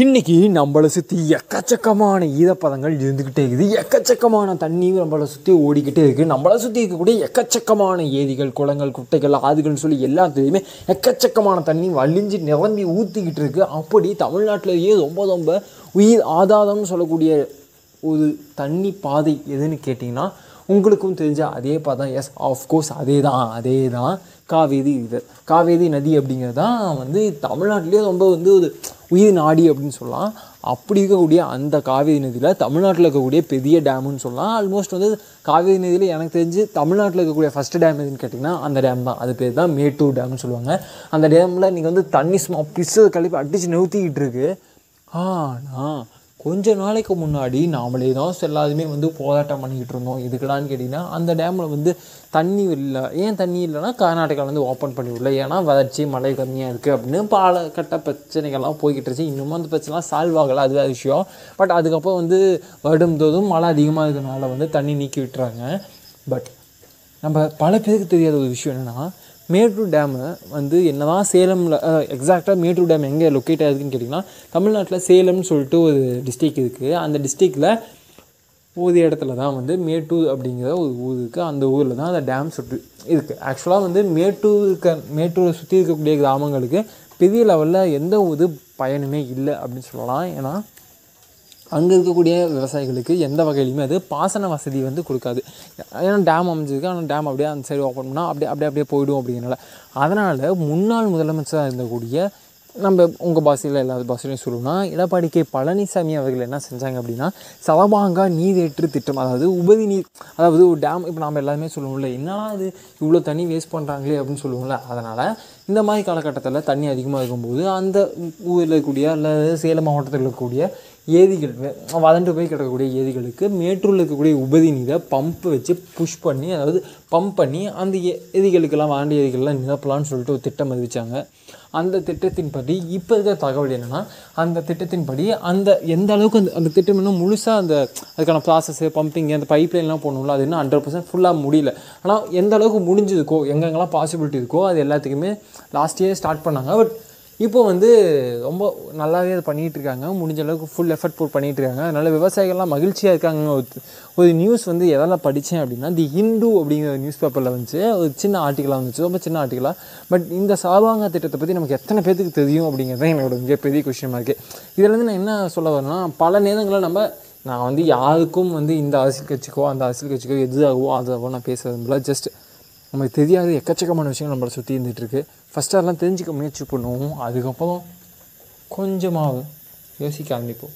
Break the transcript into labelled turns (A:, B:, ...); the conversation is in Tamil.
A: இன்னைக்கு நம்மளை சுற்றி எக்கச்சக்கமான ஈரப்பதங்கள் இருந்துக்கிட்டே இருக்குது. எக்கச்சக்கமான தண்ணி நம்மளை சுற்றி ஓடிக்கிட்டே இருக்குது. நம்மளை சுற்றி இருக்கக்கூடிய எக்கச்சக்கமான ஏரிகள் குளங்கள் குட்டைகள் ஆறுகள்னு சொல்லி எல்லாத்துலேயுமே எக்கச்சக்கமான தண்ணி வலிஞ்சு நிரம்பி ஊற்றிக்கிட்டு இருக்குது அப்படி தமிழ்நாட்டிலேயே ரொம்ப ரொம்ப உயிர் ஆதாரம்னு சொல்லக்கூடிய ஒரு தண்ணி பாதை எதுன்னு கேட்டிங்கன்னா உங்களுக்கும் தெரிஞ்ச அதே பதம் எஸ் ஆஃப்கோர்ஸ் அதே தான் அதே தான் காவேரி இது. காவேரி நதி அப்படிங்கிறது தான் வந்து தமிழ்நாட்டிலேயே ரொம்ப வந்து ஒரு உயிர் நாடி அப்படின்னு சொல்லலாம். அப்படி இருக்கக்கூடிய அந்த காவேரி நதியில் தமிழ்நாட்டில் இருக்கக்கூடிய பெரிய டேமுன்னு சொல்லலாம். ஆல்மோஸ்ட் வந்து காவேரி நதியில் எனக்கு தெரிஞ்சு தமிழ்நாட்டில் இருக்கக்கூடிய ஃபஸ்ட் டேம் எதுன்னு கேட்டிங்கன்னா அந்த டேம் தான். அது பேர் தான் மேட்டூர் டேம்னு சொல்லுவாங்க. அந்த டேமில் நீங்கள் வந்து தண்ணி சும்மா பிசு கழிப்பு அடித்து நிறுத்திக்கிட்டு இருக்கு. ஆனால் கொஞ்ச நாளைக்கு முன்னாடி நாமளே தான் எல்லாருமே வந்து போராட்டம் பண்ணிக்கிட்டு இருந்தோம். எதுக்குடான்னு கேட்டிங்கன்னா அந்த டேமில் வந்து தண்ணி இல்லை. ஏன் தண்ணி இல்லைன்னா கர்நாடகாவில் வந்து ஓப்பன் பண்ணி விடல ஏன்னா வறட்சி மழை கம்மியாக இருக்குது அப்படின்னு பால கட்ட பிரச்சனைகள்லாம் போய்கிட்டு இருந்துச்சு. இன்னமும் அந்த பிரச்சனைலாம் சால்வ் ஆகலை. அது விஷயம். பட் அதுக்கப்புறம் வந்து வருடம் தோறும் மழை அதிகமாக இருக்கிறனால வந்து தண்ணி நீக்கி விட்டுறாங்க. பட் நம்ம பல பேருக்கு தெரியாத ஒரு விஷயம் என்னென்னா மேட்டூர் டேமு வந்து என்ன தான் சேலமில் எக்ஸாக்டாக மேட்டூர் டேம் எங்கே லொக்கேட் ஆகுதுன்னு கேட்டிங்கன்னா தமிழ்நாட்டில் சேலம்னு சொல்லிட்டு ஒரு டிஸ்ட்ரிக் இருக்குது அந்த டிஸ்ட்ரிக்டில் ஒரு இடத்துல தான் வந்து மேட்டூர் அப்படிங்கிற ஒரு ஊர் இருக்குது அந்த ஊரில் தான் அந்த டேம் சுற்றி இருக்குது ஆக்சுவலாக வந்து மேட்டூர் இருக்க மேட்டூரை சுற்றி இருக்கக்கூடிய கிராமங்களுக்கு பெரிய லெவலில் எந்த ஒரு பயனுமே இல்லை அப்படின்னு சொல்லலாம். ஏன்னா அங்கே இருக்கக்கூடிய விவசாயிகளுக்கு எந்த வகையிலுமே அது பாசன வசதி வந்து கொடுக்காது. ஏன்னா டேம் அமைஞ்சிருக்கு. ஆனால் டேம் அப்படியே அந்த சைடு ஓப்பன் பண்ணால் அப்படியே அப்படியே அப்படியே போயிடும் அப்படிங்கிறனால. அதனால் முன்னாள் முதலமைச்சராக இருந்தக்கூடிய நம்ம உங்கள் பாஷையில் எல்லா பாஷையிலையும் சொல்லணும்னா எடப்பாடி கே பழனிசாமி அவர்கள் என்ன செஞ்சாங்க அப்படின்னா சலபாங்கா நீரேற்று திட்டம் அதாவது உபரி நீர் அதாவது ஒரு டேம் இப்போ நம்ம எல்லாருமே சொல்லுவோம்ல என்னடா அது இவ்வளோ தண்ணி வேஸ்ட் பண்ணுறாங்களே அப்படின்னு சொல்லுவோம்ல. அதனால் இந்த மாதிரி காலகட்டத்தில் தண்ணி அதிகமாக இருக்கும்போது அந்த ஊரில் இருக்கக்கூடிய அல்லது சேலம் மாவட்டத்தில் இருக்கக்கூடிய ஏரிகள் வதண்டு போய் கிடக்கக்கூடிய ஏரிகளுக்கு மேட்டூரில் இருக்கக்கூடிய உபதி நீரை பம்ப் வச்சு புஷ் பண்ணி அதாவது பம்ப் பண்ணி அந்த ஏ ஏரிகளுக்கெல்லாம் வறண்ட ஏரிகள்லாம் நிரப்பலான்னு சொல்லிட்டு ஒரு திட்டம் அறிவிச்சாங்க அந்த திட்டத்தின் படி இப்போ இருக்கிற தகவல் என்னென்னா அந்த திட்டத்தின் படி அந்த எந்த அளவுக்கு அந்த அந்த திட்டம் இன்னும் முழுசாக அந்த அதுக்கான ப்ராசஸ்ஸு பம்பிங் அந்த பைப்லைன்லாம் போகணும்ல அது இன்னும் ஹண்ட்ரட் பர்சன்ட் ஃபுல்லாக முடியல. ஆனால் எந்த அளவுக்கு முடிஞ்சிருக்கோ எங்கெங்கெல்லாம் பாசிபிலிட்டி இருக்கோ அது எல்லாத்துக்குமே லாஸ்ட் இயர் ஸ்டார்ட் பண்ணாங்க. பட் இப்போ வந்து ரொம்ப நல்லாவே அதை பண்ணிகிட்டு இருக்காங்க. முடிஞ்ச அளவுக்கு ஃபுல் எஃபர்ட் போட் பண்ணிகிட்ருக்காங்க அதனால் விவசாயிகள்லாம் மகிழ்ச்சியாக இருக்காங்க. ஒரு ஒரு நியூஸ் வந்து எதெல்லாம் படித்தேன் அப்படின்னா தி ஹிந்து அப்படிங்கிற நியூஸ் பேப்பரில் வந்துச்சு. ஒரு சின்ன ஆர்டிக்கலாக வந்துச்சு. ரொம்ப சின்ன ஆர்டிக்கலாக பட் இந்த சாபாங்க திட்டத்தை பற்றி நமக்கு எத்தனை பேத்துக்கு தெரியும் அப்படிங்கிறது தான் என்னோட மிகப்பெரிய கொஷியமாக இருக்குது இதுலேருந்து நான் என்ன சொல்ல வரேன்னா பல நேரங்களில் நம்ம நான் வந்து யாருக்கும் வந்து இந்த அரசியல் கட்சிக்கோ அந்த அரசியல் கட்சிக்கோ எதுவாகவோ அதாகவோ நான் பேசுறதுல ஜஸ்ட் நமக்கு தெரியாத எக்கச்சக்கமான விஷயங்கள் நம்மளை சுற்றி இருந்துகிட்ருக்கு. ஃபஸ்ட்டு அதெல்லாம் தெரிஞ்சுக்க முயற்சி பண்ணுவோம். அதுக்கப்புறம் கொஞ்சமாக யோசிக்க ஆரம்பிப்போம்.